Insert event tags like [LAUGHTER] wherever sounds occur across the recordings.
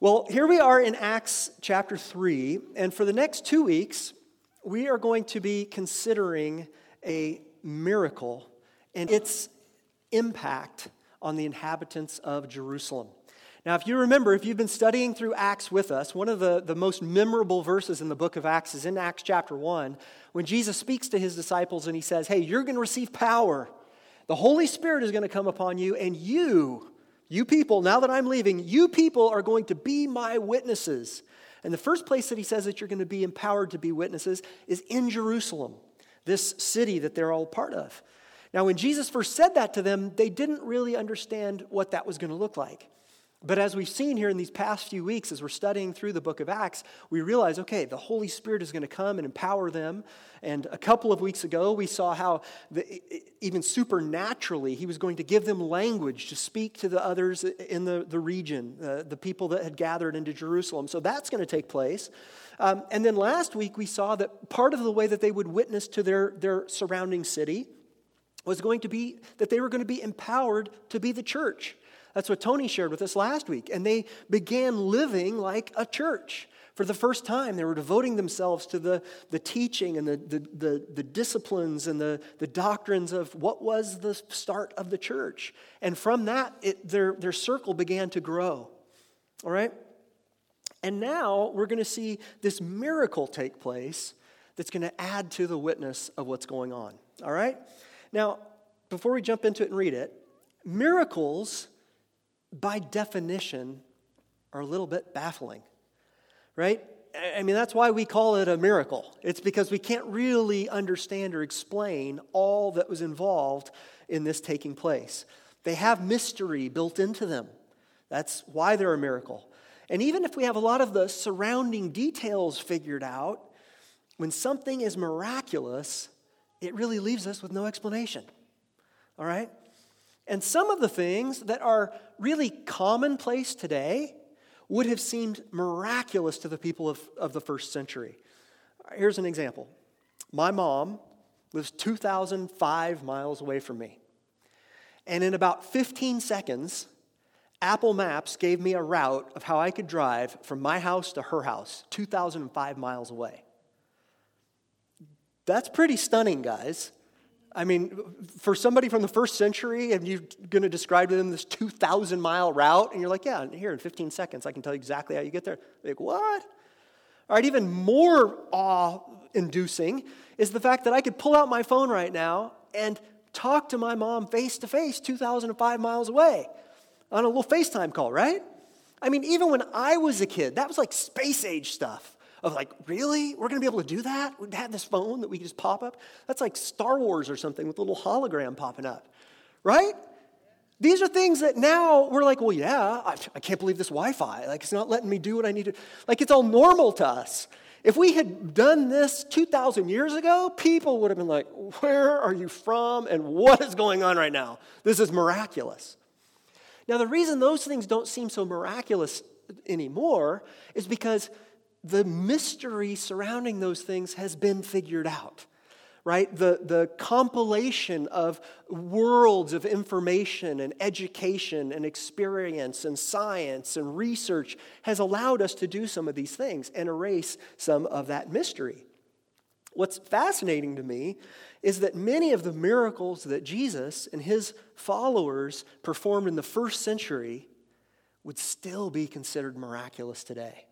Well, here we are in Acts chapter 3, and for the next two weeks, we are going to be considering a miracle and its impact on the inhabitants of Jerusalem. Now, if you remember, if you've been studying through Acts with us, one of the, the most memorable verses in the book of Acts is in Acts chapter 1, when Jesus speaks to his disciples and he says, Hey, you're going to receive power. The Holy Spirit is going to come upon you, and you, you people, now that I'm leaving, you people are going to be my witnesses. And the first place that he says that you're going to be empowered to be witnesses is in Jerusalem, this city that they're all part of. Now, when Jesus first said that to them, they didn't really understand what that was going to look like. But as we've seen here in these past few weeks, as we're studying through the book of Acts, we realize okay, the Holy Spirit is going to come and empower them. And a couple of weeks ago, we saw how the, even supernaturally, he was going to give them language to speak to the others in the, the region, uh, the people that had gathered into Jerusalem. So that's going to take place. Um, and then last week, we saw that part of the way that they would witness to their, their surrounding city was going to be that they were going to be empowered to be the church. That's what Tony shared with us last week. And they began living like a church. For the first time, they were devoting themselves to the, the teaching and the, the, the, the disciplines and the, the doctrines of what was the start of the church. And from that, it, their, their circle began to grow. All right? And now we're going to see this miracle take place that's going to add to the witness of what's going on. All right? Now, before we jump into it and read it, miracles by definition, are a little bit baffling, right? I mean, that's why we call it a miracle. It's because we can't really understand or explain all that was involved in this taking place. They have mystery built into them. That's why they're a miracle. And even if we have a lot of the surrounding details figured out, when something is miraculous, it really leaves us with no explanation. All right? And some of the things that are really commonplace today would have seemed miraculous to the people of, of the first century. Here's an example my mom lives 2,005 miles away from me. And in about 15 seconds, Apple Maps gave me a route of how I could drive from my house to her house, 2,005 miles away. That's pretty stunning, guys. I mean, for somebody from the first century, and you're going to describe to them this 2,000 mile route, and you're like, yeah, here in 15 seconds, I can tell you exactly how you get there. Like, what? All right, even more awe inducing is the fact that I could pull out my phone right now and talk to my mom face to face 2,005 miles away on a little FaceTime call, right? I mean, even when I was a kid, that was like space age stuff of like, really? We're going to be able to do that? We have this phone that we just pop up? That's like Star Wars or something with a little hologram popping up, right? These are things that now we're like, well, yeah, I, I can't believe this Wi Fi. Like, it's not letting me do what I need to. Like, it's all normal to us. If we had done this 2,000 years ago, people would have been like, where are you from and what is going on right now? This is miraculous. Now, the reason those things don't seem so miraculous anymore is because the mystery surrounding those things has been figured out right? The, the compilation of worlds of information and education and experience and science and research has allowed us to do some of these things and erase some of that mystery. What's fascinating to me is that many of the miracles that Jesus and his followers performed in the first century would still be considered miraculous today.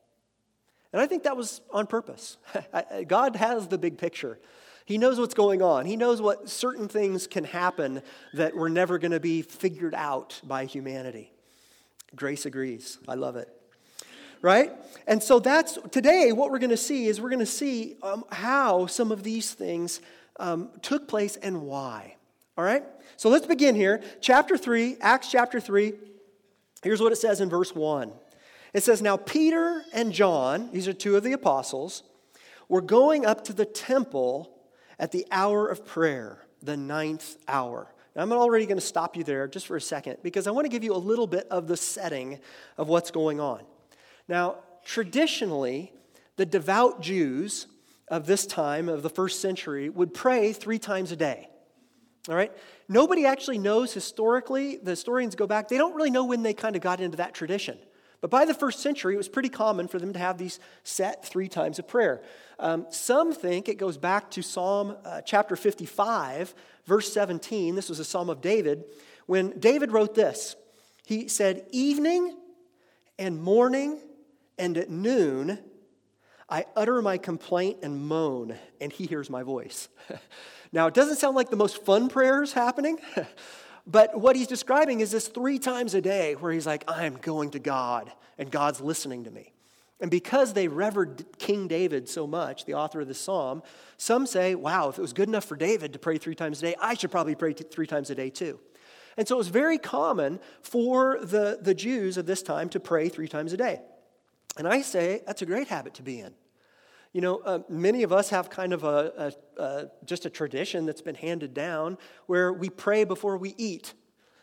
And I think that was on purpose. [LAUGHS] God has the big picture. He knows what's going on. He knows what certain things can happen that were never going to be figured out by humanity. Grace agrees. I love it. Right? And so that's today what we're going to see is we're going to see um, how some of these things um, took place and why. All right? So let's begin here. Chapter 3, Acts chapter 3. Here's what it says in verse 1. It says, Now Peter and John, these are two of the apostles, were going up to the temple at the hour of prayer, the ninth hour. Now, I'm already going to stop you there just for a second because I want to give you a little bit of the setting of what's going on. Now, traditionally, the devout Jews of this time, of the first century, would pray three times a day. All right? Nobody actually knows historically, the historians go back, they don't really know when they kind of got into that tradition. But by the first century, it was pretty common for them to have these set three times of prayer. Um, some think it goes back to Psalm uh, chapter 55, verse 17. This was a psalm of David. When David wrote this, he said, Evening and morning and at noon, I utter my complaint and moan, and he hears my voice. [LAUGHS] now, it doesn't sound like the most fun prayers happening. [LAUGHS] But what he's describing is this three times a day where he's like, I'm going to God, and God's listening to me. And because they revered King David so much, the author of the psalm, some say, wow, if it was good enough for David to pray three times a day, I should probably pray three times a day too. And so it was very common for the, the Jews of this time to pray three times a day. And I say that's a great habit to be in. You know, uh, many of us have kind of a, a, a, just a tradition that's been handed down where we pray before we eat.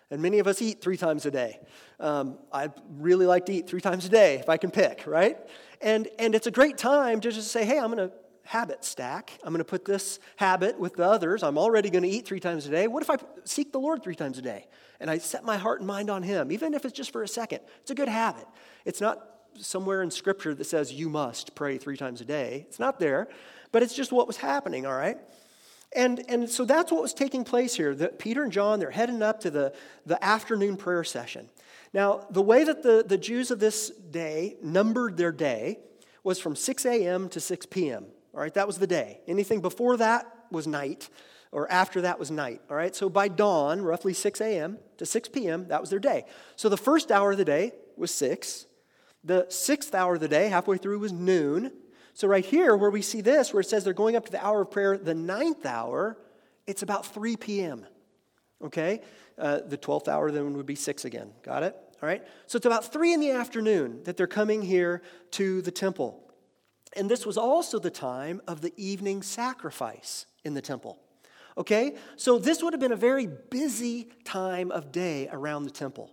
And many of us eat three times a day. Um, I really like to eat three times a day if I can pick, right? And, and it's a great time to just say, hey, I'm going to habit stack. I'm going to put this habit with the others. I'm already going to eat three times a day. What if I seek the Lord three times a day? And I set my heart and mind on Him, even if it's just for a second. It's a good habit. It's not somewhere in Scripture that says you must pray three times a day. It's not there, but it's just what was happening, all right? And, and so that's what was taking place here. That Peter and John, they're heading up to the, the afternoon prayer session. Now, the way that the, the Jews of this day numbered their day was from 6 a.m. to 6 p.m. All right, that was the day. Anything before that was night, or after that was night. All right, so by dawn, roughly 6 a.m. to 6 p.m., that was their day. So the first hour of the day was 6. The sixth hour of the day, halfway through, was noon. So, right here, where we see this, where it says they're going up to the hour of prayer, the ninth hour, it's about 3 p.m. Okay? Uh, the 12th hour then would be 6 again. Got it? All right? So, it's about 3 in the afternoon that they're coming here to the temple. And this was also the time of the evening sacrifice in the temple. Okay? So, this would have been a very busy time of day around the temple.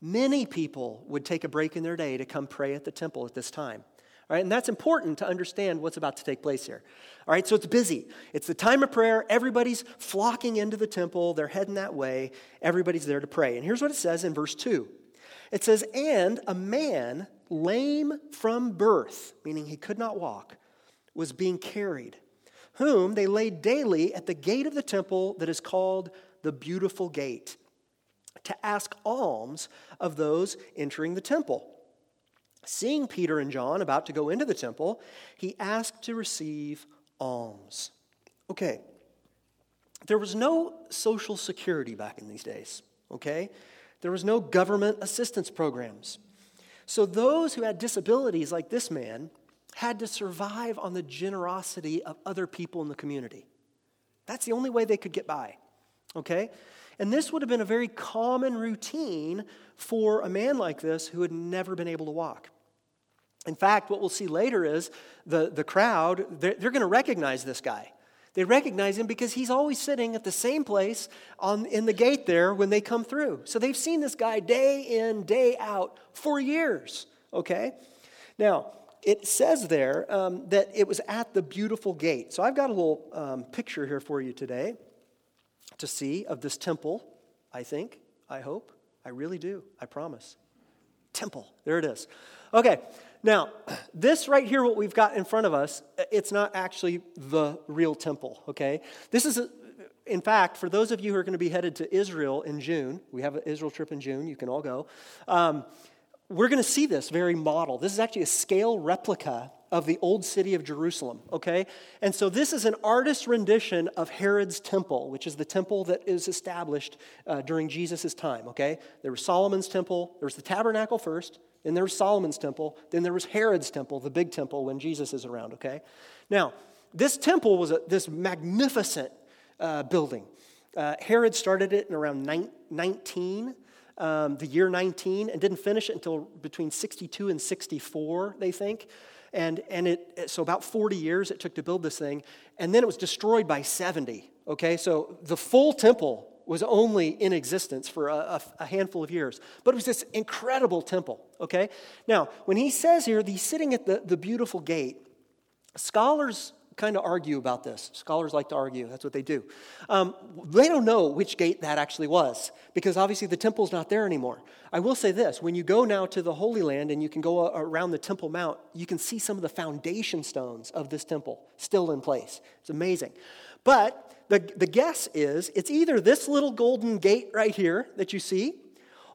Many people would take a break in their day to come pray at the temple at this time. All right, and that's important to understand what's about to take place here. All right, so it's busy. It's the time of prayer. Everybody's flocking into the temple. They're heading that way. Everybody's there to pray. And here's what it says in verse 2 it says, And a man lame from birth, meaning he could not walk, was being carried, whom they laid daily at the gate of the temple that is called the Beautiful Gate to ask alms of those entering the temple. Seeing Peter and John about to go into the temple, he asked to receive alms. Okay, there was no social security back in these days, okay? There was no government assistance programs. So those who had disabilities like this man had to survive on the generosity of other people in the community. That's the only way they could get by, okay? And this would have been a very common routine for a man like this who had never been able to walk. In fact, what we'll see later is the, the crowd, they're, they're going to recognize this guy. They recognize him because he's always sitting at the same place on, in the gate there when they come through. So they've seen this guy day in, day out for years, okay? Now, it says there um, that it was at the beautiful gate. So I've got a little um, picture here for you today to see of this temple, I think, I hope. I really do, I promise. Temple, there it is. Okay, now, [CLEARS THROAT] this right here, what we've got in front of us, it's not actually the real temple, okay? This is, a, in fact, for those of you who are going to be headed to Israel in June, we have an Israel trip in June, you can all go. Um, we're going to see this very model. This is actually a scale replica of the old city of Jerusalem, okay? And so this is an artist's rendition of Herod's temple, which is the temple that is established uh, during Jesus' time, okay? There was Solomon's temple, there was the tabernacle first, then there was Solomon's temple, then there was Herod's temple, the big temple when Jesus is around, okay? Now, this temple was a, this magnificent uh, building. Uh, Herod started it in around 19, um, the year 19, and didn't finish it until between 62 and 64, they think. And, and it, so about 40 years it took to build this thing. And then it was destroyed by 70. Okay, so the full temple was only in existence for a, a, handful of years. But it was this incredible temple. Okay, now when he says here, he's sitting at the, the beautiful gate, scholars kind of argue about this. Scholars like to argue, that's what they do. Um, they don't know which gate that actually was because obviously the temple's not there anymore. I will say this when you go now to the Holy Land and you can go around the Temple Mount, you can see some of the foundation stones of this temple still in place. It's amazing. But the, the guess is it's either this little golden gate right here that you see,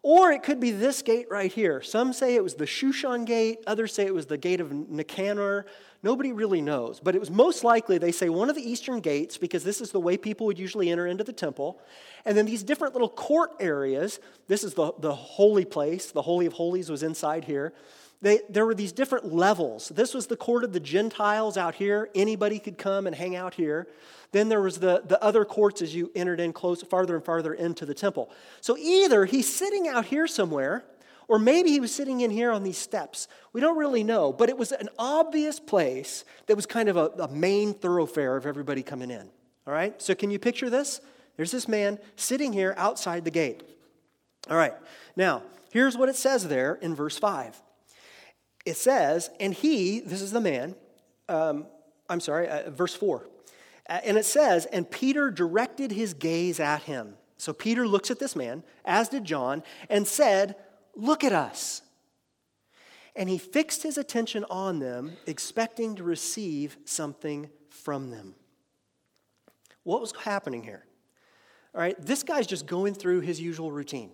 or it could be this gate right here. Some say it was the Shushan gate, others say it was the gate of Nicanor. Nobody really knows. But it was most likely, they say, one of the eastern gates, because this is the way people would usually enter into the temple. And then these different little court areas. This is the, the holy place. The Holy of Holies was inside here. They, there were these different levels. This was the court of the Gentiles out here. Anybody could come and hang out here. Then there was the, the other courts as you entered in close, farther and farther into the temple. So either he's sitting out here somewhere, or maybe he was sitting in here on these steps. We don't really know, but it was an obvious place that was kind of a, a main thoroughfare of everybody coming in. All right? So can you picture this? There's this man sitting here outside the gate. All right. Now, here's what it says there in verse 5. It says, and he, this is the man, um, I'm sorry, uh, verse 4. Uh, and it says, and Peter directed his gaze at him. So Peter looks at this man, as did John, and said, Look at us. And he fixed his attention on them, expecting to receive something from them. What was happening here? All right, this guy's just going through his usual routine.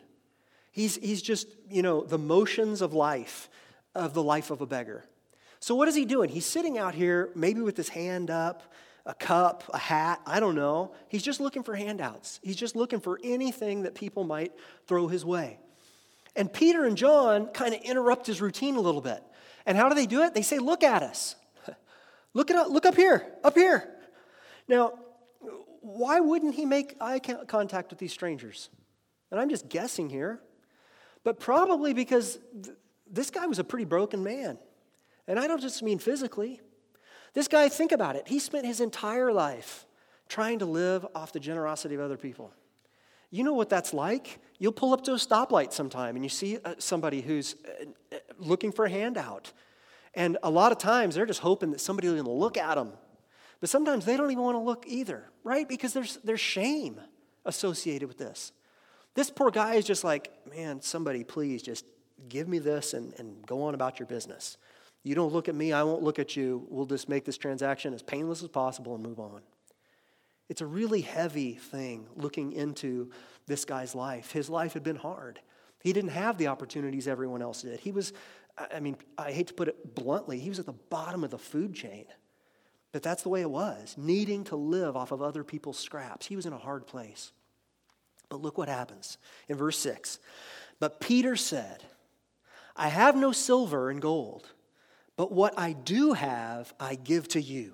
He's, he's just, you know, the motions of life, of the life of a beggar. So, what is he doing? He's sitting out here, maybe with his hand up, a cup, a hat, I don't know. He's just looking for handouts. He's just looking for anything that people might throw his way. And Peter and John kind of interrupt his routine a little bit. And how do they do it? They say, Look at us. [LAUGHS] look, at, look up here, up here. Now, why wouldn't he make eye contact with these strangers? And I'm just guessing here, but probably because th- this guy was a pretty broken man. And I don't just mean physically. This guy, think about it. He spent his entire life trying to live off the generosity of other people. You know what that's like? You'll pull up to a stoplight sometime and you see uh, somebody who's uh, uh, looking for a handout. And a lot of times they're just hoping that somebody will look at them. But sometimes they don't even want to look either, right? Because there's, there's shame associated with this. This poor guy is just like, man, somebody please just give me this and, and go on about your business. You don't look at me, I won't look at you. We'll just make this transaction as painless as possible and move on. It's a really heavy thing looking into this guy's life. His life had been hard. He didn't have the opportunities everyone else did. He was, I mean, I hate to put it bluntly, he was at the bottom of the food chain. But that's the way it was, needing to live off of other people's scraps. He was in a hard place. But look what happens in verse 6. But Peter said, I have no silver and gold but what I do have, I give to you.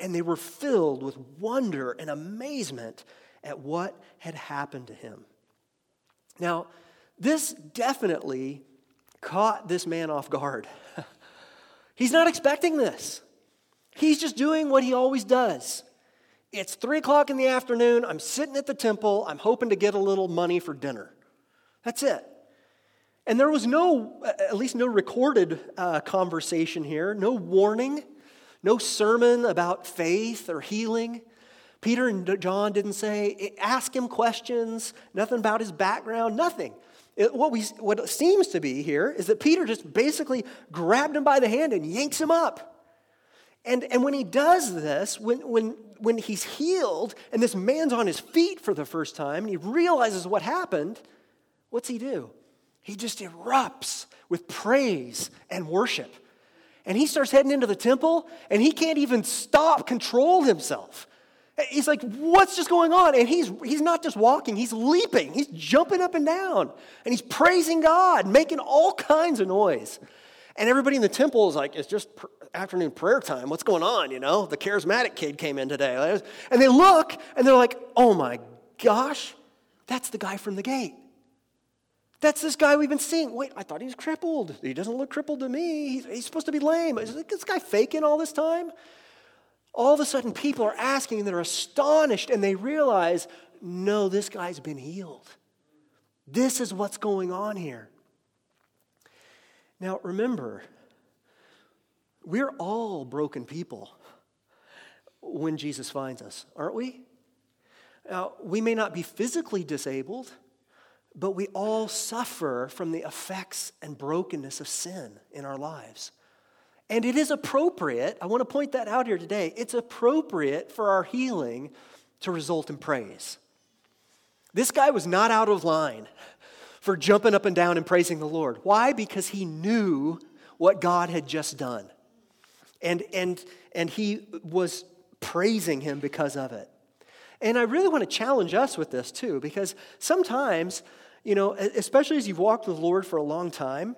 And they were filled with wonder and amazement at what had happened to him. Now, this definitely caught this man off guard. [LAUGHS] He's not expecting this. He's just doing what he always does. It's three o'clock in the afternoon. I'm sitting at the temple. I'm hoping to get a little money for dinner. That's it. And there was no, at least no recorded uh, conversation here, no warning, no sermon about faith or healing. Peter and John didn't say, ask him questions, nothing about his background, nothing. It, what, we, what seems to be here is that Peter just basically grabbed him by the hand and yanks him up. And, and when he does this, when, when, when he's healed and this man's on his feet for the first time and he realizes what happened, what's he do? he just erupts with praise and worship. And he starts heading into the temple, and he can't even stop, control himself. He's like, What's just going on? And he's, he's not just walking, he's leaping, he's jumping up and down, and he's praising God, making all kinds of noise. And everybody in the temple is like, It's just afternoon prayer time. What's going on? You know, the charismatic kid came in today. And they look and they're like, oh my gosh, that's the guy from the gate. That's this guy we've been seeing. Wait, I thought he was crippled. He doesn't look crippled to me. He's, he's supposed to be lame. Is this guy faking all this time? All of a sudden, people are asking, and they're astonished, and they realize, no, this guy's been healed. This is what's going on here. Now, remember, we're all broken people when Jesus finds us, aren't we? Now, we may not be physically disabled, but we all suffer from the effects and brokenness of sin in our lives. And it is appropriate, I want to point that out here today, it's appropriate for our healing to result in praise. This guy was not out of line for jumping up and down and praising the Lord. Why? Because he knew what God had just done. And, and, and he was praising him because of it. And I really want to challenge us with this too, because sometimes, you know, especially as you've walked with the Lord for a long time,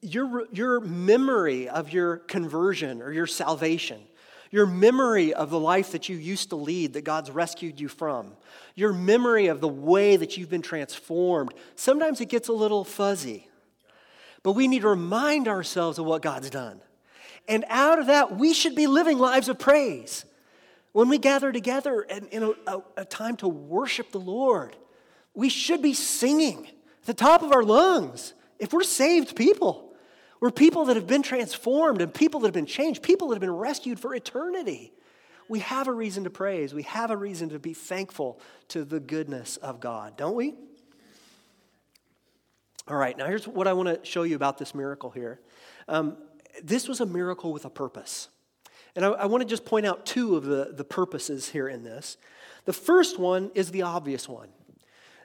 your, your memory of your conversion or your salvation, your memory of the life that you used to lead that God's rescued you from, your memory of the way that you've been transformed, sometimes it gets a little fuzzy. But we need to remind ourselves of what God's done. And out of that, we should be living lives of praise. When we gather together and in a, a, a time to worship the Lord, we should be singing at the top of our lungs. If we're saved people, we're people that have been transformed and people that have been changed, people that have been rescued for eternity. We have a reason to praise. We have a reason to be thankful to the goodness of God, don't we? All right, now here's what I want to show you about this miracle here. Um, this was a miracle with a purpose. And I, I want to just point out two of the, the purposes here in this. The first one is the obvious one.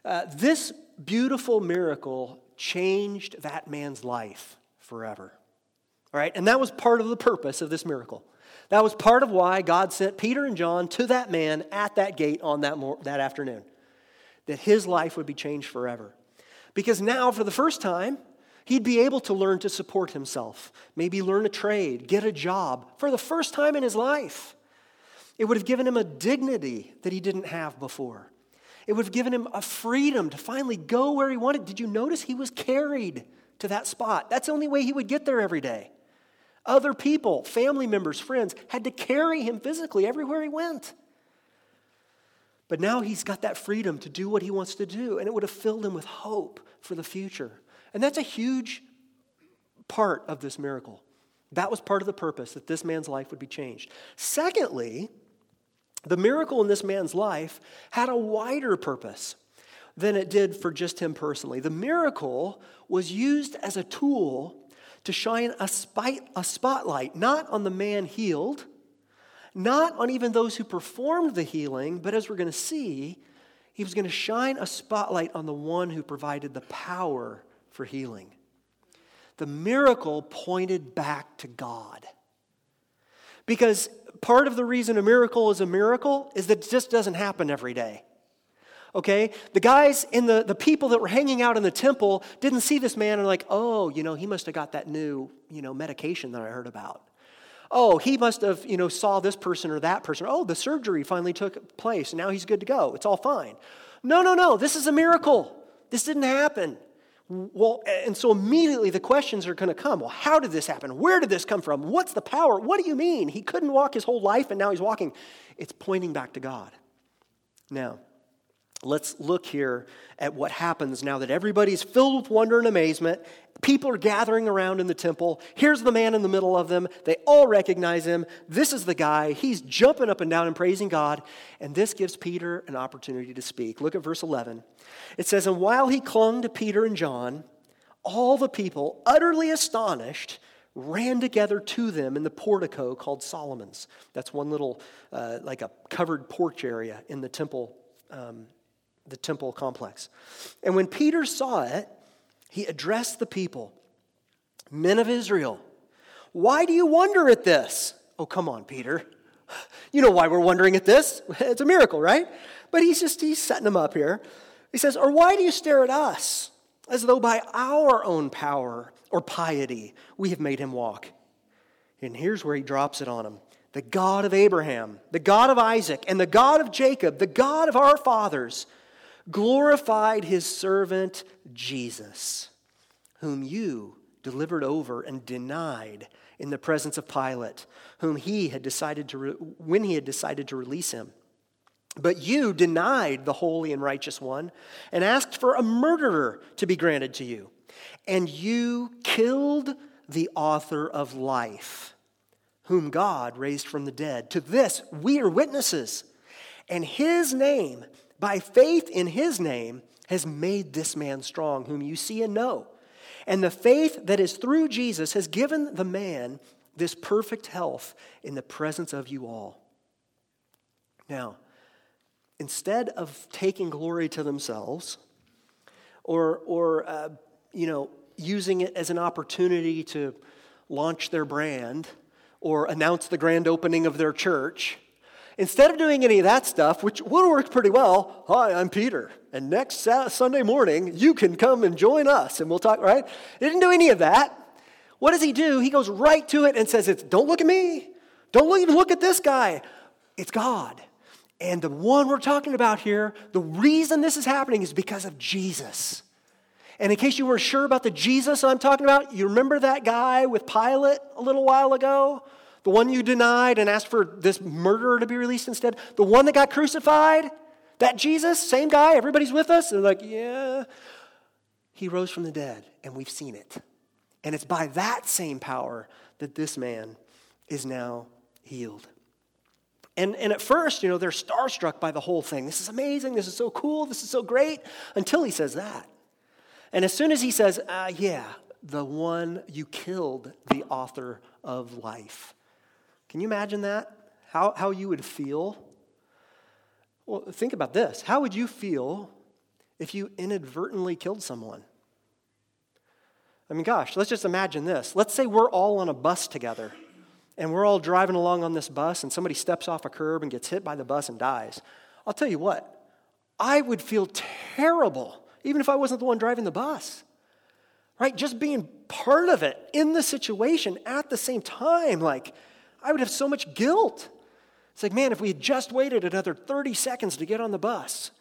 Uh, this beautiful miracle changed that man's life forever. All right, and that was part of the purpose of this miracle. That was part of why God sent Peter and John to that man at that gate on that, mor- that afternoon, that his life would be changed forever. Because now, for the first time, He'd be able to learn to support himself, maybe learn a trade, get a job for the first time in his life. It would have given him a dignity that he didn't have before. It would have given him a freedom to finally go where he wanted. Did you notice he was carried to that spot? That's the only way he would get there every day. Other people, family members, friends, had to carry him physically everywhere he went. But now he's got that freedom to do what he wants to do, and it would have filled him with hope for the future. And that's a huge part of this miracle. That was part of the purpose, that this man's life would be changed. Secondly, the miracle in this man's life had a wider purpose than it did for just him personally. The miracle was used as a tool to shine a, spite, a spotlight not on the man healed, not on even those who performed the healing, but as we're going to see, he was going to shine a spotlight on the one who provided the power for healing. The miracle pointed back to God. Because part of the reason a miracle is a miracle is that it just doesn't happen every day. Okay? The guys in the, the people that were hanging out in the temple didn't see this man and like, oh, you know, he must have got that new, you know, medication that I heard about. Oh, he must have, you know, saw this person or that person. Oh, the surgery finally took place and now he's good to go. It's all fine. No, no, no. This is a miracle. This didn't happen. Well, and so immediately the questions are going to come. Well, how did this happen? Where did this come from? What's the power? What do you mean? He couldn't walk his whole life and now he's walking. It's pointing back to God. Now, let's look here at what happens now that everybody's filled with wonder and amazement. People are gathering around in the temple. Here's the man in the middle of them. They all recognize him. This is the guy. He's jumping up and down and praising God. And this gives Peter an opportunity to speak. Look at verse 11. It says, And while he clung to Peter and John, all the people, utterly astonished, ran together to them in the portico called Solomon's. That's one little, uh, like a covered porch area in the temple, um, the temple complex. And when Peter saw it, he addressed the people Men of Israel, why do you wonder at this? Oh, come on, Peter. You know why we're wondering at this. [LAUGHS] It's a miracle, right? But he's just, he's setting them up here. He says, Or why do you stare at us as though by our own power or piety we have made him walk? And here's where he drops it on him the God of Abraham, the God of Isaac, and the God of Jacob, the God of our fathers, glorified his servant Jesus, whom you delivered over and denied in the presence of Pilate, whom he had decided to re- when he had decided to release him. But you denied the holy and righteous one and asked for a murderer to be granted to you. And you killed the author of life whom God raised from the dead. To this we are witnesses. And his name, by faith in his name, has made this man strong, whom you see and know. And the faith that is through Jesus has given the man this perfect health in the presence of you all. Now, instead of taking glory to themselves or, or uh, you know, using it as an opportunity to launch their brand, or announce the grand opening of their church, instead of doing any of that stuff, which would work pretty well, hi, I'm Peter, and next Sunday morning, you can come and join us, and we'll talk, right? He didn't do any of that. What does he do? He goes right to it and says, it's, Don't look at me. Don't even look at this guy. It's God. And the one we're talking about here, the reason this is happening is because of Jesus. And in case you weren't sure about the Jesus I'm talking about, you remember that guy with Pilate a little while ago? The one you denied and asked for this murderer to be released instead? The one that got crucified? That Jesus? Same guy? Everybody's with us? They're like, yeah. He rose from the dead, and we've seen it. And it's by that same power that this man is now healed. And, and at first, you know, they're starstruck by the whole thing. This is amazing. This is so cool. This is so great. Until he says that. And as soon as he says, uh, yeah, the one you killed, the author of life. Can you imagine that? How, how you would feel? Well, think about this. How would you feel if you inadvertently killed someone? I mean, gosh, let's just imagine this. Let's say we're all on a bus together and we're all driving along on this bus and somebody steps off a curb and gets hit by the bus and dies. I'll tell you what, I would feel terrible even if I wasn't the one driving the bus. Right? Just being part of it in the situation at the same time, like, I would have so much guilt. It's like, man, if we had just waited another 30 seconds to get on the bus,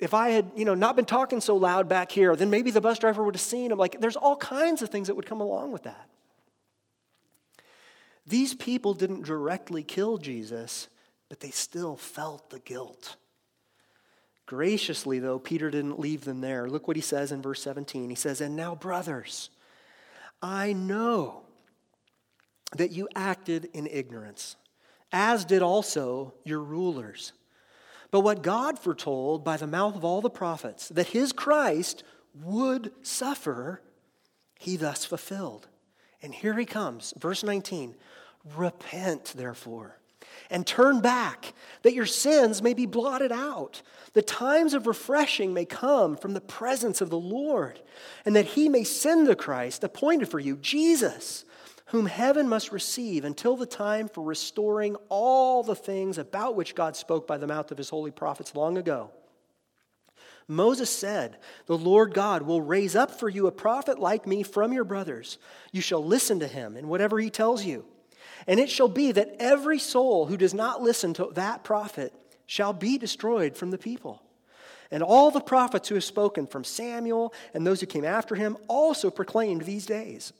if I had, you know, not been talking so loud back here, then maybe the bus driver would have seen him. Like, there's all kinds of things that would come along with that. These people didn't directly kill Jesus, but they still felt the guilt. Graciously, though, Peter didn't leave them there. Look what he says in verse 17. He says, And now, brothers, I know that you acted in ignorance, as did also your rulers. But what God foretold by the mouth of all the prophets, that his Christ would suffer, he thus fulfilled. And here he comes, verse 19 Repent, therefore and turn back, that your sins may be blotted out. The times of refreshing may come from the presence of the Lord, and that he may send the Christ appointed for you, Jesus, whom heaven must receive until the time for restoring all the things about which God spoke by the mouth of his holy prophets long ago. Moses said, The Lord God will raise up for you a prophet like me from your brothers. You shall listen to him in whatever he tells you. And it shall be that every soul who does not listen to that prophet shall be destroyed from the people. And all the prophets who have spoken from Samuel and those who came after him also proclaimed these days.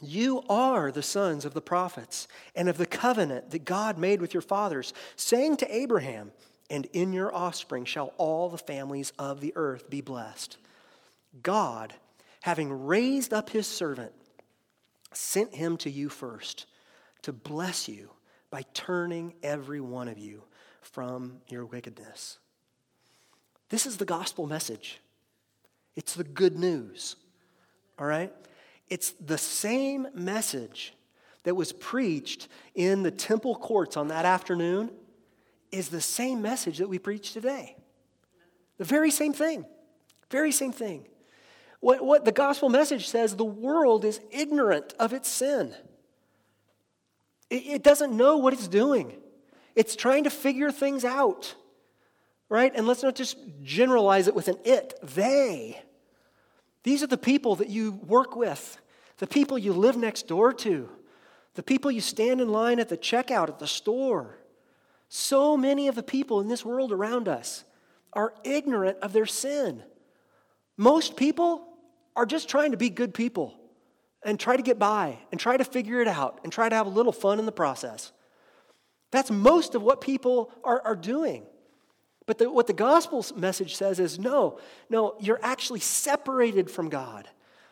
You are the sons of the prophets and of the covenant that God made with your fathers, saying to Abraham, And in your offspring shall all the families of the earth be blessed. God, having raised up his servant, sent him to you first to bless you by turning every one of you from your wickedness. This is the gospel message. It's the good news. All right? It's the same message that was preached in the temple courts on that afternoon is the same message that we preach today. The very same thing. Very same thing. What, what the gospel message says the world is ignorant of its sin. It, it doesn't know what it's doing, it's trying to figure things out. Right? And let's not just generalize it with an it. They. These are the people that you work with, the people you live next door to, the people you stand in line at the checkout at the store. So many of the people in this world around us are ignorant of their sin. Most people are just trying to be good people and try to get by and try to figure it out and try to have a little fun in the process. That's most of what people are, are doing. But the, what the gospel message says is no, no, you're actually separated from God.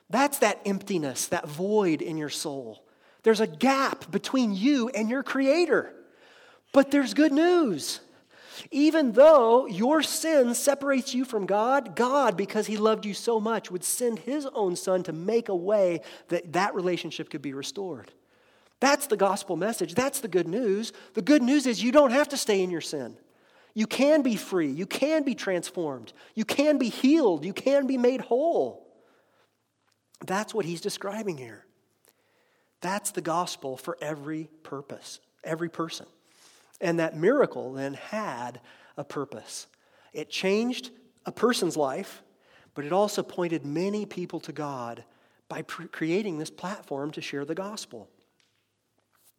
That's that emptiness, that void in your soul. There's a gap between you and your Creator. But there's good news. Even though your sin separates you from God, God, because He loved you so much, would send His own Son to make a way that that relationship could be restored. That's the gospel message. That's the good news. The good news is you don't have to stay in your sin. You can be free. You can be transformed. You can be healed. You can be made whole. That's what he's describing here. That's the gospel for every purpose, every person. And that miracle then had a purpose. It changed a person's life, but it also pointed many people to God by creating this platform to share the gospel.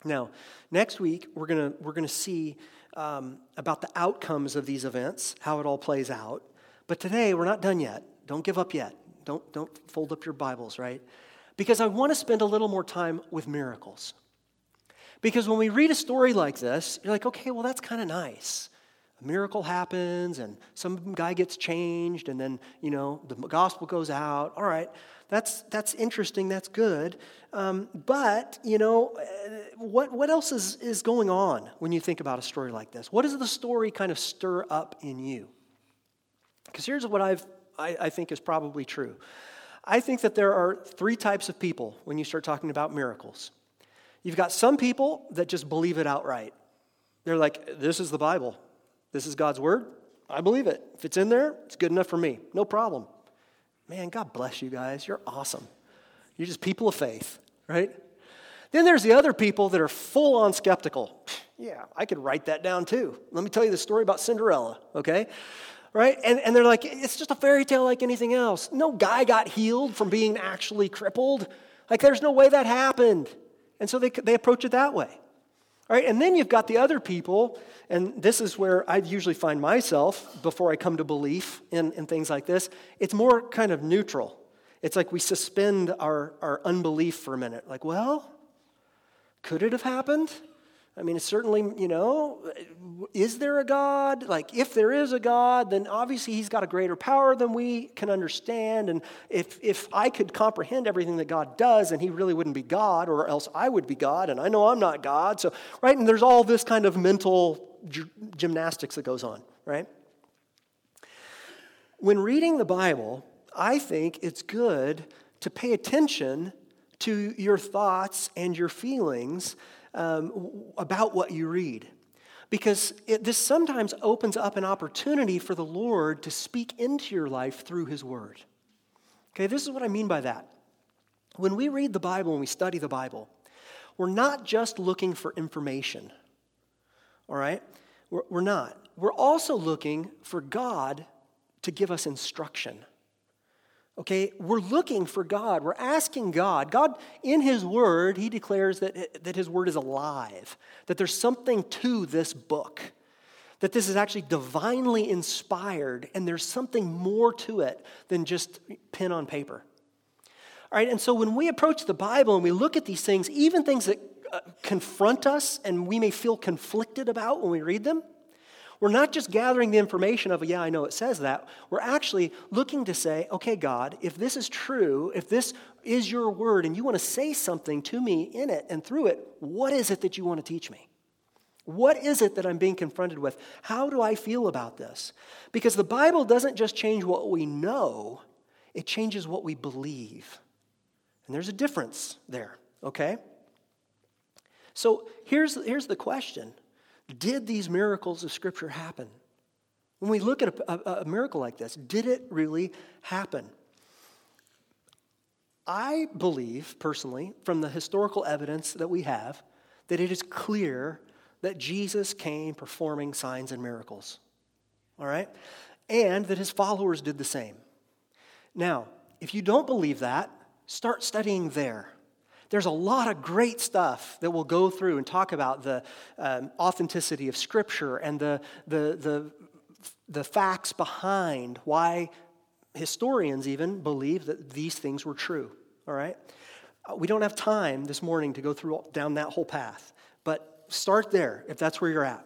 Now, next week, we're going we're gonna see um, about the outcomes of these events, how it all plays out. But today, we're not done yet. Don't give up yet. Don't, don't fold up your Bibles, right? Because I want to spend a little more time with miracles. Because when we read a story like this, you're like, okay, well, that's kind of nice. A miracle happens, and some guy gets changed, and then, you know, the gospel goes out. All right, that's, that's interesting, that's good. Um, but, you know, uh, what, what else is, is going on when you think about a story like this? What does the story kind of stir up in you? Because here's what I've, I, I think is probably true. I think that there are three types of people when you start talking about miracles. You've got some people that just believe it outright. They're like, this is the Bible, this is God's word. I believe it. If it's in there, it's good enough for me. No problem. Man, God bless you guys. You're awesome. You're just people of faith, right? Then there's the other people that are full on skeptical. Yeah, I could write that down too. Let me tell you the story about Cinderella, okay? Right? And, and they're like, it's just a fairy tale like anything else. No guy got healed from being actually crippled. Like, there's no way that happened. And so they, they approach it that way. All right, and then you've got the other people, and this is where I usually find myself before I come to belief in, in things like this. It's more kind of neutral. It's like we suspend our, our unbelief for a minute. Like, well, could it have happened? I mean, it's certainly, you know, is there a God? Like, if there is a God, then obviously he's got a greater power than we can understand. And if, if I could comprehend everything that God does, then he really wouldn't be God, or else I would be God, and I know I'm not God. So, right? And there's all this kind of mental gymnastics that goes on, right? When reading the Bible, I think it's good to pay attention to your thoughts and your feelings um, about what you read. Because it, this sometimes opens up an opportunity for the Lord to speak into your life through His Word. Okay, this is what I mean by that. When we read the Bible and we study the Bible, we're not just looking for information, all right? We're, we're not. We're also looking for God to give us instruction. Okay, we're looking for God. We're asking God. God, in His Word, He declares that, that His Word is alive, that there's something to this book, that this is actually divinely inspired, and there's something more to it than just pen on paper. All right, and so when we approach the Bible and we look at these things, even things that uh, confront us and we may feel conflicted about when we read them, we're not just gathering the information of, yeah, I know it says that. We're actually looking to say, okay, God, if this is true, if this is your word and you want to say something to me in it and through it, what is it that you want to teach me? What is it that I'm being confronted with? How do I feel about this? Because the Bible doesn't just change what we know, it changes what we believe. And there's a difference there, okay? So here's, here's the question did these miracles of Scripture happen? When we look at a, a, a miracle like this, did it really happen? I believe, personally, from the historical evidence that we have, that it is clear that Jesus came performing signs and miracles. All right? And that his followers did the same. Now, if you don't believe that, start studying there. There's a lot of great stuff that we'll go through and talk about the um, authenticity of Scripture and the, the, the, the facts behind why historians even believe that these things were true. All right? Uh, we don't have time this morning to go through down that whole path, but start there if that's where you're at.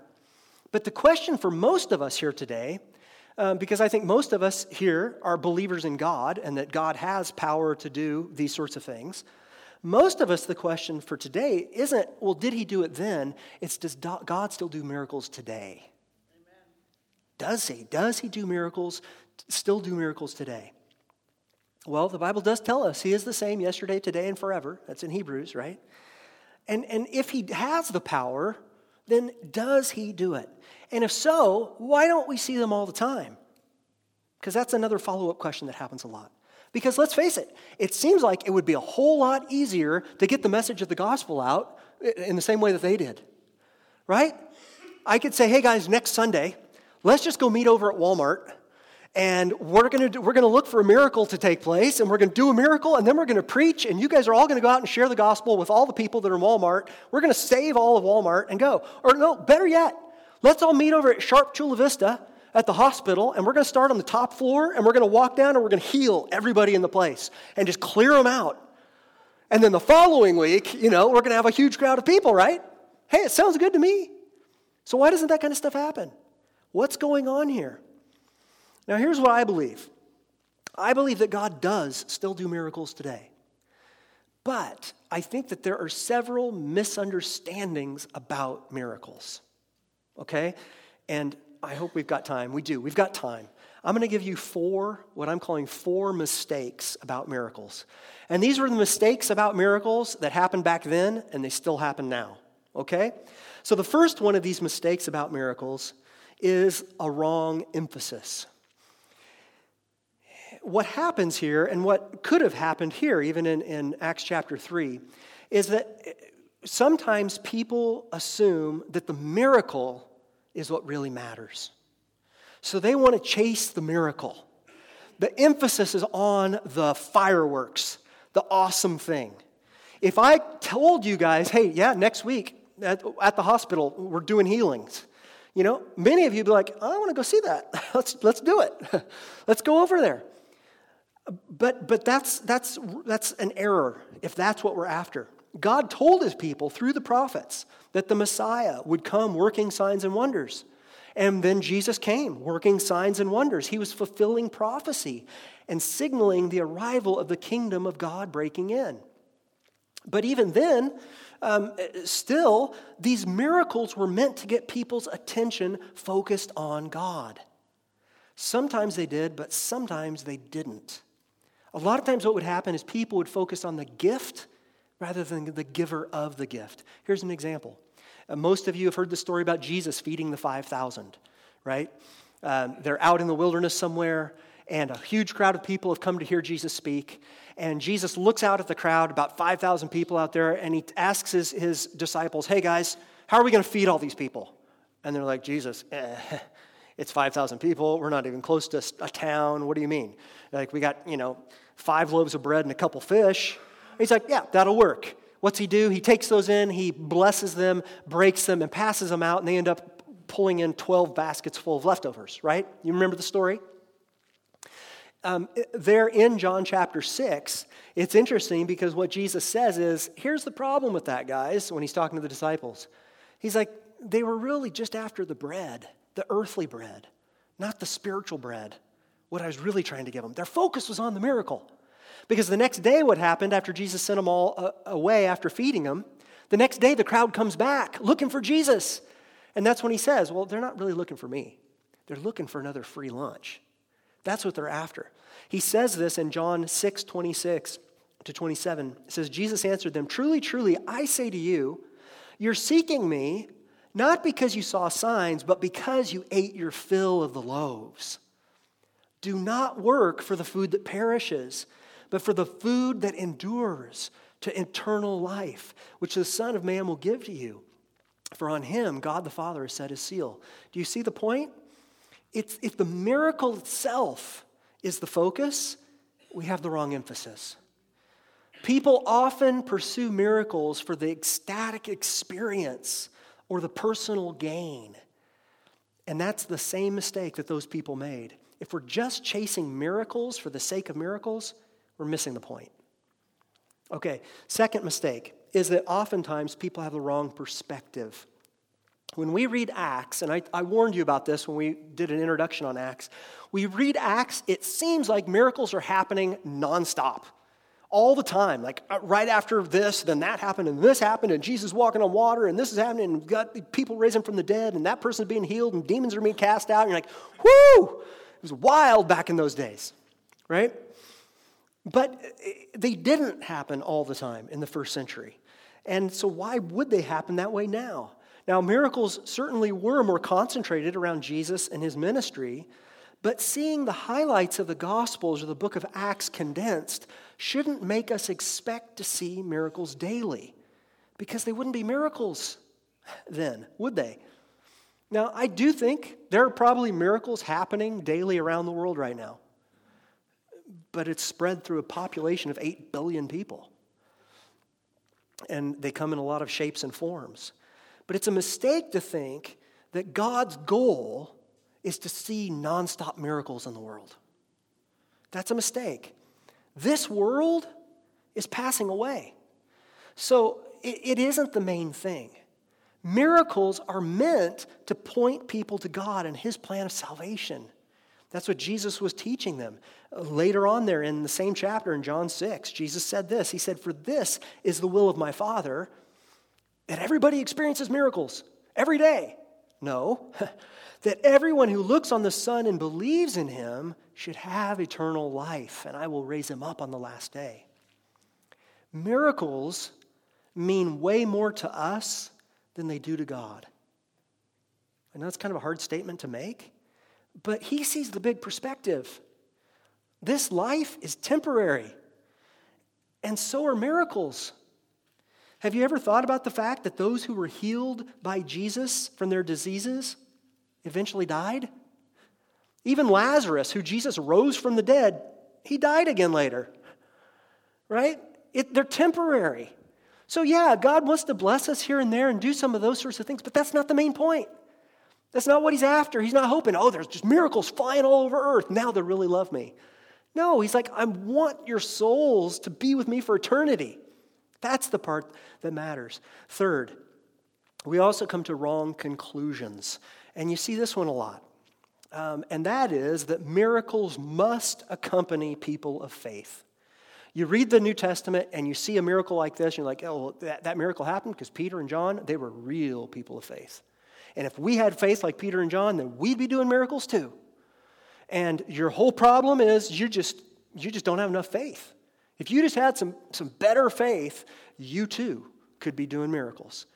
But the question for most of us here today, um, because I think most of us here are believers in God and that God has power to do these sorts of things. Most of us, the question for today isn't, well, did he do it then? It's, does God still do miracles today? Amen. Does he? Does he do miracles, still do miracles today? Well, the Bible does tell us he is the same yesterday, today, and forever. That's in Hebrews, right? And, and if he has the power, then does he do it? And if so, why don't we see them all the time? Because that's another follow up question that happens a lot. Because let's face it, it seems like it would be a whole lot easier to get the message of the gospel out in the same way that they did. Right? I could say, hey guys, next Sunday, let's just go meet over at Walmart and we're going to we're going to look for a miracle to take place and we're going to do a miracle and then we're going to preach and you guys are all going to go out and share the gospel with all the people that are in Walmart. We're going to save all of Walmart and go. Or no, better yet, let's all meet over at Sharp Chula Vista at the hospital, and we're going to start on the top floor, and we're going to walk down, and we're going to heal everybody in the place and just clear them out. And then the following week, you know, we're going to have a huge crowd of people, right? Hey, it sounds good to me. So why doesn't that kind of stuff happen? What's going on here? Now, here's what I believe I believe that God does still do miracles today. But I think that there are several misunderstandings about miracles. Okay? And I hope we've got time. We do. We've got time. I'm going to give you four, what I'm calling four mistakes about miracles. And these were the mistakes about miracles that happened back then, and they still happen now. Okay? So the first one of these mistakes about miracles is a wrong emphasis. What happens here, and what could have happened here, even in, in Acts chapter 3, is that sometimes people assume that the miracle is what really matters. So they want to chase the miracle. The emphasis is on the fireworks, the awesome thing. If I told you guys, hey, yeah, next week at, at the hospital, we're doing healings, you know, many of you would be like, oh, I want to go see that. [LAUGHS] let's, let's do it. [LAUGHS] let's go over there. But, but that's, that's, that's an error if that's what we're after. God told his people through the prophets that the Messiah would come working signs and wonders. And then Jesus came working signs and wonders. He was fulfilling prophecy and signaling the arrival of the kingdom of God breaking in. But even then, um, still, these miracles were meant to get people's attention focused on God. Sometimes they did, but sometimes they didn't. A lot of times, what would happen is people would focus on the gift rather than the giver of the gift. Here's an example. Uh, most of you have heard the story about Jesus feeding the 5,000, right? Um, they're out in the wilderness somewhere, and a huge crowd of people have come to hear Jesus speak. And Jesus looks out at the crowd, about 5,000 people out there, and he asks his, his disciples, Hey guys, how are we going to feed all these people? And they're like, Jesus, eh, [LAUGHS] it's 5,000 people. We're not even close to a town. What do you mean? Like, we got, you know, five loaves of bread and a couple fish. He's like, Yeah, that'll work. What's he do? He takes those in, he blesses them, breaks them, and passes them out, and they end up pulling in 12 baskets full of leftovers, right? You remember the story? Um, there in John chapter 6, it's interesting because what Jesus says is here's the problem with that, guys, when he's talking to the disciples. He's like, they were really just after the bread, the earthly bread, not the spiritual bread, what I was really trying to give them. Their focus was on the miracle. Because the next day, what happened after Jesus sent them all uh, away after feeding them, the next day the crowd comes back looking for Jesus. And that's when he says, Well, they're not really looking for me, they're looking for another free lunch. That's what they're after. He says this in John 6 26 to 27. It says, Jesus answered them, Truly, truly, I say to you, you're seeking me not because you saw signs, but because you ate your fill of the loaves. Do not work for the food that perishes but for the food that endures to eternal life, which the Son of Man will give to you. For on him God the Father has set his seal. Do you see the point? It's, if the miracle itself is the focus, we have the wrong emphasis. People often pursue miracles for the ecstatic experience or the personal gain. And that's the same mistake that those people made. If we're just chasing miracles for the sake of miracles, we're missing the point. Okay, second mistake is that oftentimes people have the wrong perspective. When we read Acts, and I, I, warned you about this when we did an introduction on Acts, we read Acts, it seems like miracles are happening nonstop, all the time. Like uh, right after this, then that happened, and this happened, and Jesus walking on water, and this is happening, and got people raising from the dead, and that person's being healed, and demons are being cast out, and you're like, whoo! It was wild back in those days, right? But uh, they didn't happen all the time in the first century. And so, why would they happen that way now? Now, miracles certainly were more concentrated around Jesus and his ministry, but seeing the highlights of the Gospels or the book of Acts condensed shouldn't make us expect to see miracles daily, because they wouldn't be miracles [LAUGHS] then, would they? Now, I do think there are probably miracles happening daily around the world right now, but it's spread through a population of 8 billion people. And they come in a lot of shapes and forms. But it's a mistake to think that God's goal is to see nonstop miracles in the world. That's a mistake. This world is passing away. So it, isn't the main thing. Miracles are meant to point people to God and His plan of salvation. That's what Jesus was teaching them. Later on, there in the same chapter in John 6, Jesus said this He said, For this is the will of my Father, that everybody experiences miracles every day. No, [LAUGHS] that everyone who looks on the Son and believes in him should have eternal life, and I will raise him up on the last day. Miracles mean way more to us than they do to God. I know it's kind of a hard statement to make, but he sees the big perspective. This life is temporary, and so are miracles. Have you ever thought about the fact that those who were healed by Jesus from their diseases eventually died? Even Lazarus, who Jesus rose from the dead, he died again later. Right? It, they're temporary. So, yeah, God wants to bless us here and there and do some of those sorts of things, but that's not the main point. That's not what he's after. He's not hoping, oh, there's just miracles flying all over earth. Now they really love me. No, he's like, I want your souls to be with me for eternity. That's the part that matters. Third, we also come to wrong conclusions. And you see this one a lot. Um, and that is that miracles must accompany people of faith. You read the New Testament and you see a miracle like this, and you're like, oh, that, that miracle happened because Peter and John, they were real people of faith. And if we had faith like Peter and John, then we'd be doing miracles too. And your whole problem is you just you just don't have enough faith. If you just had some, some better faith, you too could be doing miracles.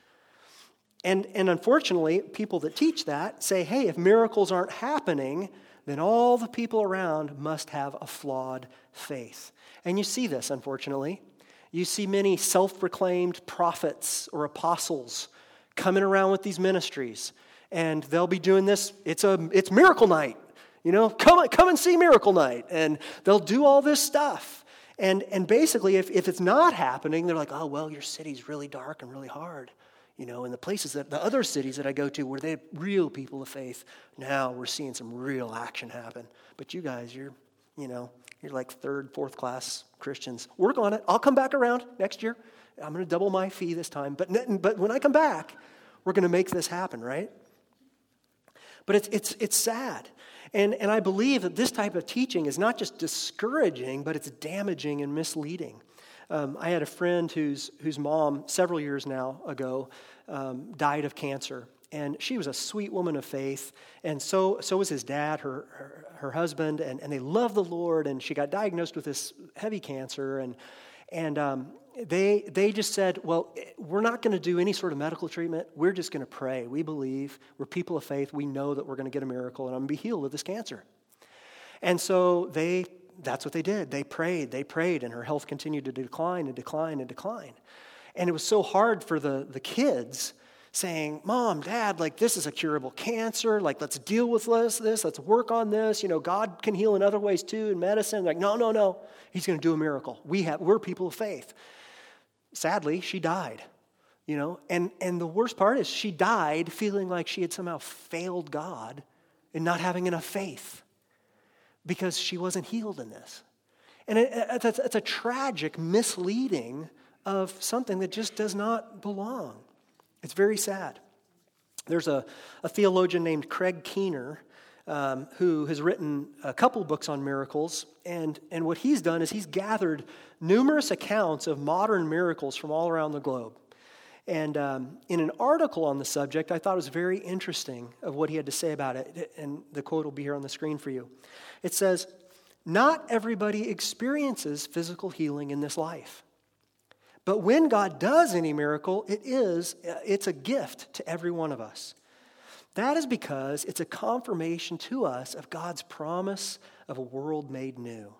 And, and unfortunately, people that teach that say, hey, if miracles aren't happening, then all the people around must have a flawed faith. And you see this, unfortunately. You see many self proclaimed prophets or apostles coming around with these ministries, and they'll be doing this. It's, a, it's miracle night. You know, come, come and see miracle night. And they'll do all this stuff. And, and basically, if, if it's not happening, they're like, oh, well, your city's really dark and really hard. You know, in the places that the other cities that I go to where they're real people of faith, now we're seeing some real action happen. But you guys, you're, you know, you're like third, fourth class Christians. Work on it. I'll come back around next year. I'm going to double my fee this time. But, but when I come back, we're going to make this happen, right? But it's, it's, it's sad. And, and I believe that this type of teaching is not just discouraging, but it's damaging and misleading. Um, I had a friend whose, whose mom, several years now ago, um, died of cancer. And she was a sweet woman of faith, and so, so was his dad, her, her, her husband, and, and they loved the Lord. And she got diagnosed with this heavy cancer, and, and um, they, they just said, Well, eh, we're not going to do any sort of medical treatment. We're just going to pray. We believe. We're people of faith. We know that we're going to get a miracle and I'm going to be healed of this cancer. And so they, that's what they did. They prayed, they prayed, and her health continued to decline and decline and decline. And it was so hard for the, the kids saying, Mom, Dad, like this is a curable cancer. Like, let's deal with this, this, let's work on this. You know, God can heal in other ways too, in medicine. Like, no, no, no. He's going to do a miracle. We have, we're people of faith. Sadly, she died. You know, and, and the worst part is she died feeling like she had somehow failed God in not having enough faith because she wasn't healed in this. And it, it's, it's a tragic misleading of something that just does not belong. It's very sad. There's a, a theologian named Craig Keener um, who has written a couple books on miracles. And, and what he's done is he's gathered numerous accounts of modern miracles from all around the globe. And um, in an article on the subject, I thought it was very interesting of what he had to say about it. And the quote will be here on the screen for you. It says, Not everybody experiences physical healing in this life. But when God does any miracle, it is, it's a gift to every one of us. That is because it's a confirmation to us of God's promise of a world made new,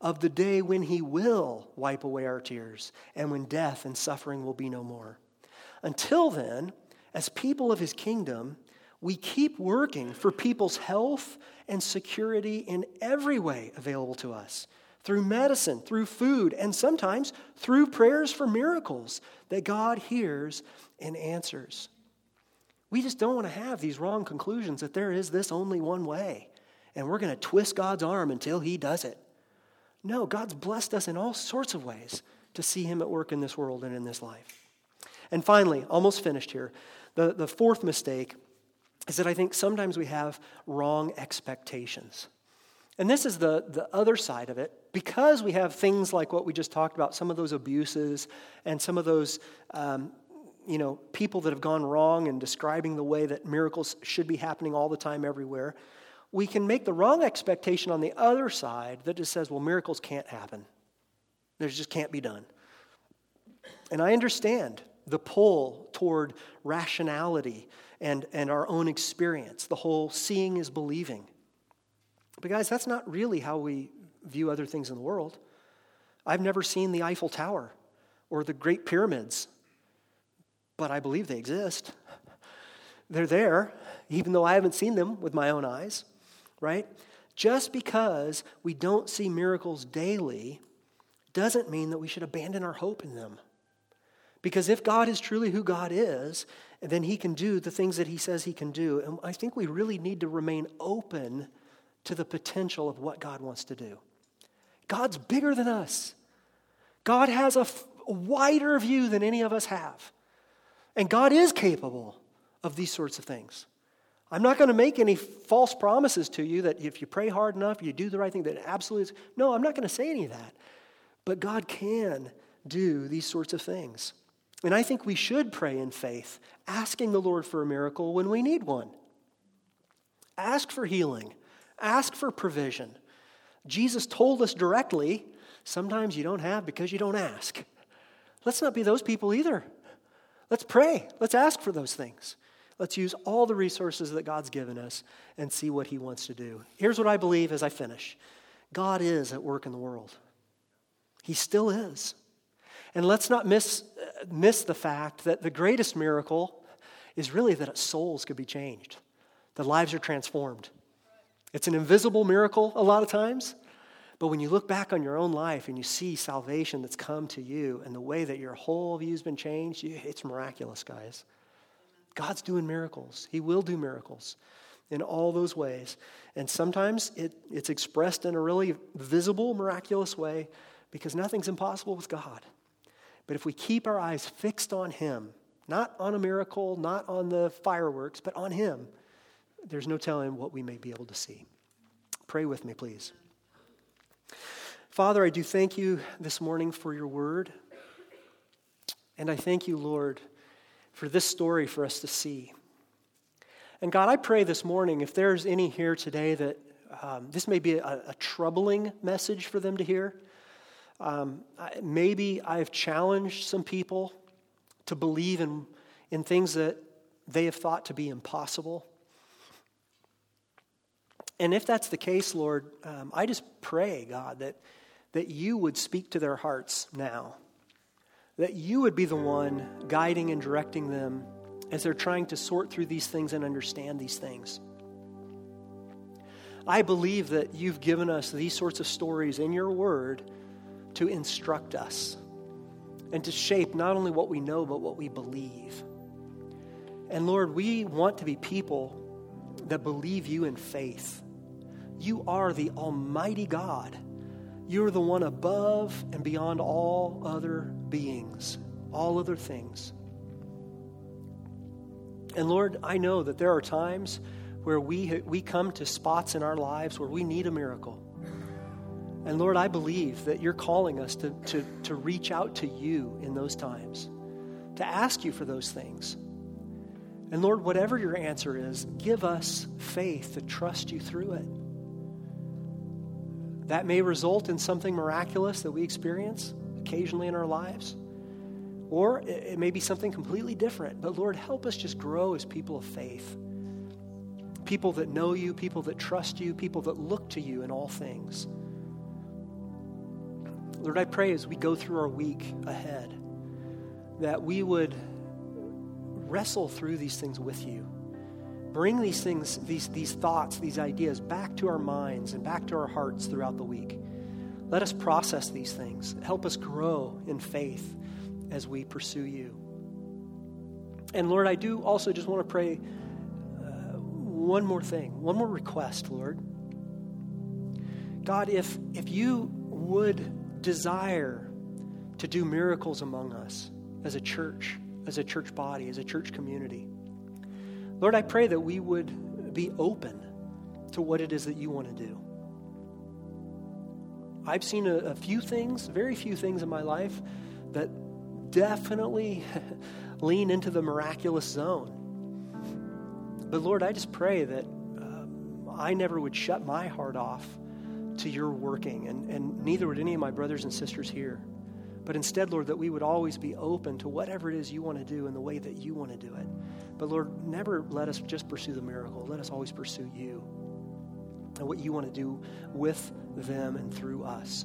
of the day when He will wipe away our tears and when death and suffering will be no more. Until then, as people of His kingdom, we keep working for people's health and security in every way available to us through medicine, through food, and sometimes through prayers for miracles that God hears and answers. We just don't want to have these wrong conclusions that there is this only one way, and we're going to twist God's arm until He does it. No, God's blessed us in all sorts of ways to see Him at work in this world and in this life. And finally, almost finished here, the, the fourth mistake is that I think sometimes we have wrong expectations. And this is the, the other side of it. Because we have things like what we just talked about, some of those abuses and some of those, um, you know, people that have gone wrong and describing the way that miracles should be happening all the time everywhere, we can make the wrong expectation on the other side that just says, well, miracles can't happen. There just can't be done. And I understand the pull toward rationality and, and our own experience, the whole seeing is believing. But, guys, that's not really how we view other things in the world. I've never seen the Eiffel Tower or the Great Pyramids, but I believe they exist. They're there, even though I haven't seen them with my own eyes, right? Just because we don't see miracles daily doesn't mean that we should abandon our hope in them. Because if God is truly who God is, then He can do the things that He says He can do. And I think we really need to remain open to the potential of what God wants to do. God's bigger than us. God has a, wider view than any of us have. And God is capable of these sorts of things. I'm not going to make any false promises to you that if you pray hard enough, you do the right thing, that absolutely. No, I'm not going to say any of that. But God can do these sorts of things. And I think we should pray in faith, asking the Lord for a miracle when we need one. Ask for healing, ask for provision. Jesus told us directly sometimes you don't have because you don't ask. Let's not be those people either. Let's pray. Let's ask for those things. Let's use all the resources that God's given us and see what He wants to do. Here's what I believe as I finish God is at work in the world, He still is. And let's not miss, uh, miss the fact that the greatest miracle is really that souls could be changed, that lives are transformed. It's an invisible miracle a lot of times. But when you look back on your own life and you see salvation that's come to you and the way that your whole view's been changed, it's miraculous, guys. God's doing miracles. He will do miracles in all those ways. And sometimes it, it's expressed in a really visible, miraculous way because nothing's impossible with God. But if we keep our eyes fixed on Him, not on a miracle, not on the fireworks, but on Him, there's no telling what we may be able to see. Pray with me, please. Father, I do thank you this morning for your word. And I thank you, Lord, for this story for us to see. And God, I pray this morning, if there's any here today that um, this may be a, a, troubling message for them to hear, um, maybe I've challenged some people to believe in, in things that they have thought to be impossible. And if that's the case, Lord, um, I just pray, God, that, that you would speak to their hearts now, that you would be the one guiding and directing them as they're trying to sort through these things and understand these things. I believe that you've given us these sorts of stories in your word to instruct us and to shape not only what we know, but what we believe. And Lord, we want to be people that believe you in faith. You are the Almighty God. You are the one above and beyond all other beings, all other things. And Lord, I know that there are times where we, we come to spots in our lives where we need a miracle. And Lord, I believe that you're calling us to, to, to reach out to you in those times, to ask you for those things. And Lord, whatever your answer is, give us faith to trust you through it. That may result in something miraculous that we experience occasionally in our lives, or it may be something completely different. But Lord, help us just grow as people of faith people that know you, people that trust you, people that look to you in all things. Lord, I pray as we go through our week ahead that we would wrestle through these things with you. Bring these things, these, these thoughts, these ideas back to our minds and back to our hearts throughout the week. Let us process these things. Help us grow in faith as we pursue you. And Lord, I do also just want to pray uh, one more thing, one more request, Lord. God, if, if you would desire to do miracles among us as a church, as a church body, as a church community, Lord, I pray that we would be open to what it is that you want to do. I've seen a, a few things, very few things in my life that definitely [LAUGHS] lean into the miraculous zone. But Lord, I just pray that um, I never would shut my heart off to your working, and, and neither would any of my brothers and sisters here. But instead, Lord, that we would always be open to whatever it is you want to do in the way that you want to do it. But Lord, never let us just pursue the miracle. Let us always pursue you and what you want to do with them and through us.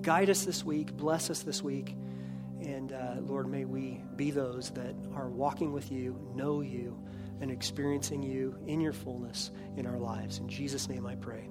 Guide us this week, bless us this week, and uh, Lord, may we be those that are walking with you, know you, and experiencing you in your fullness in our lives. In Jesus' name I pray.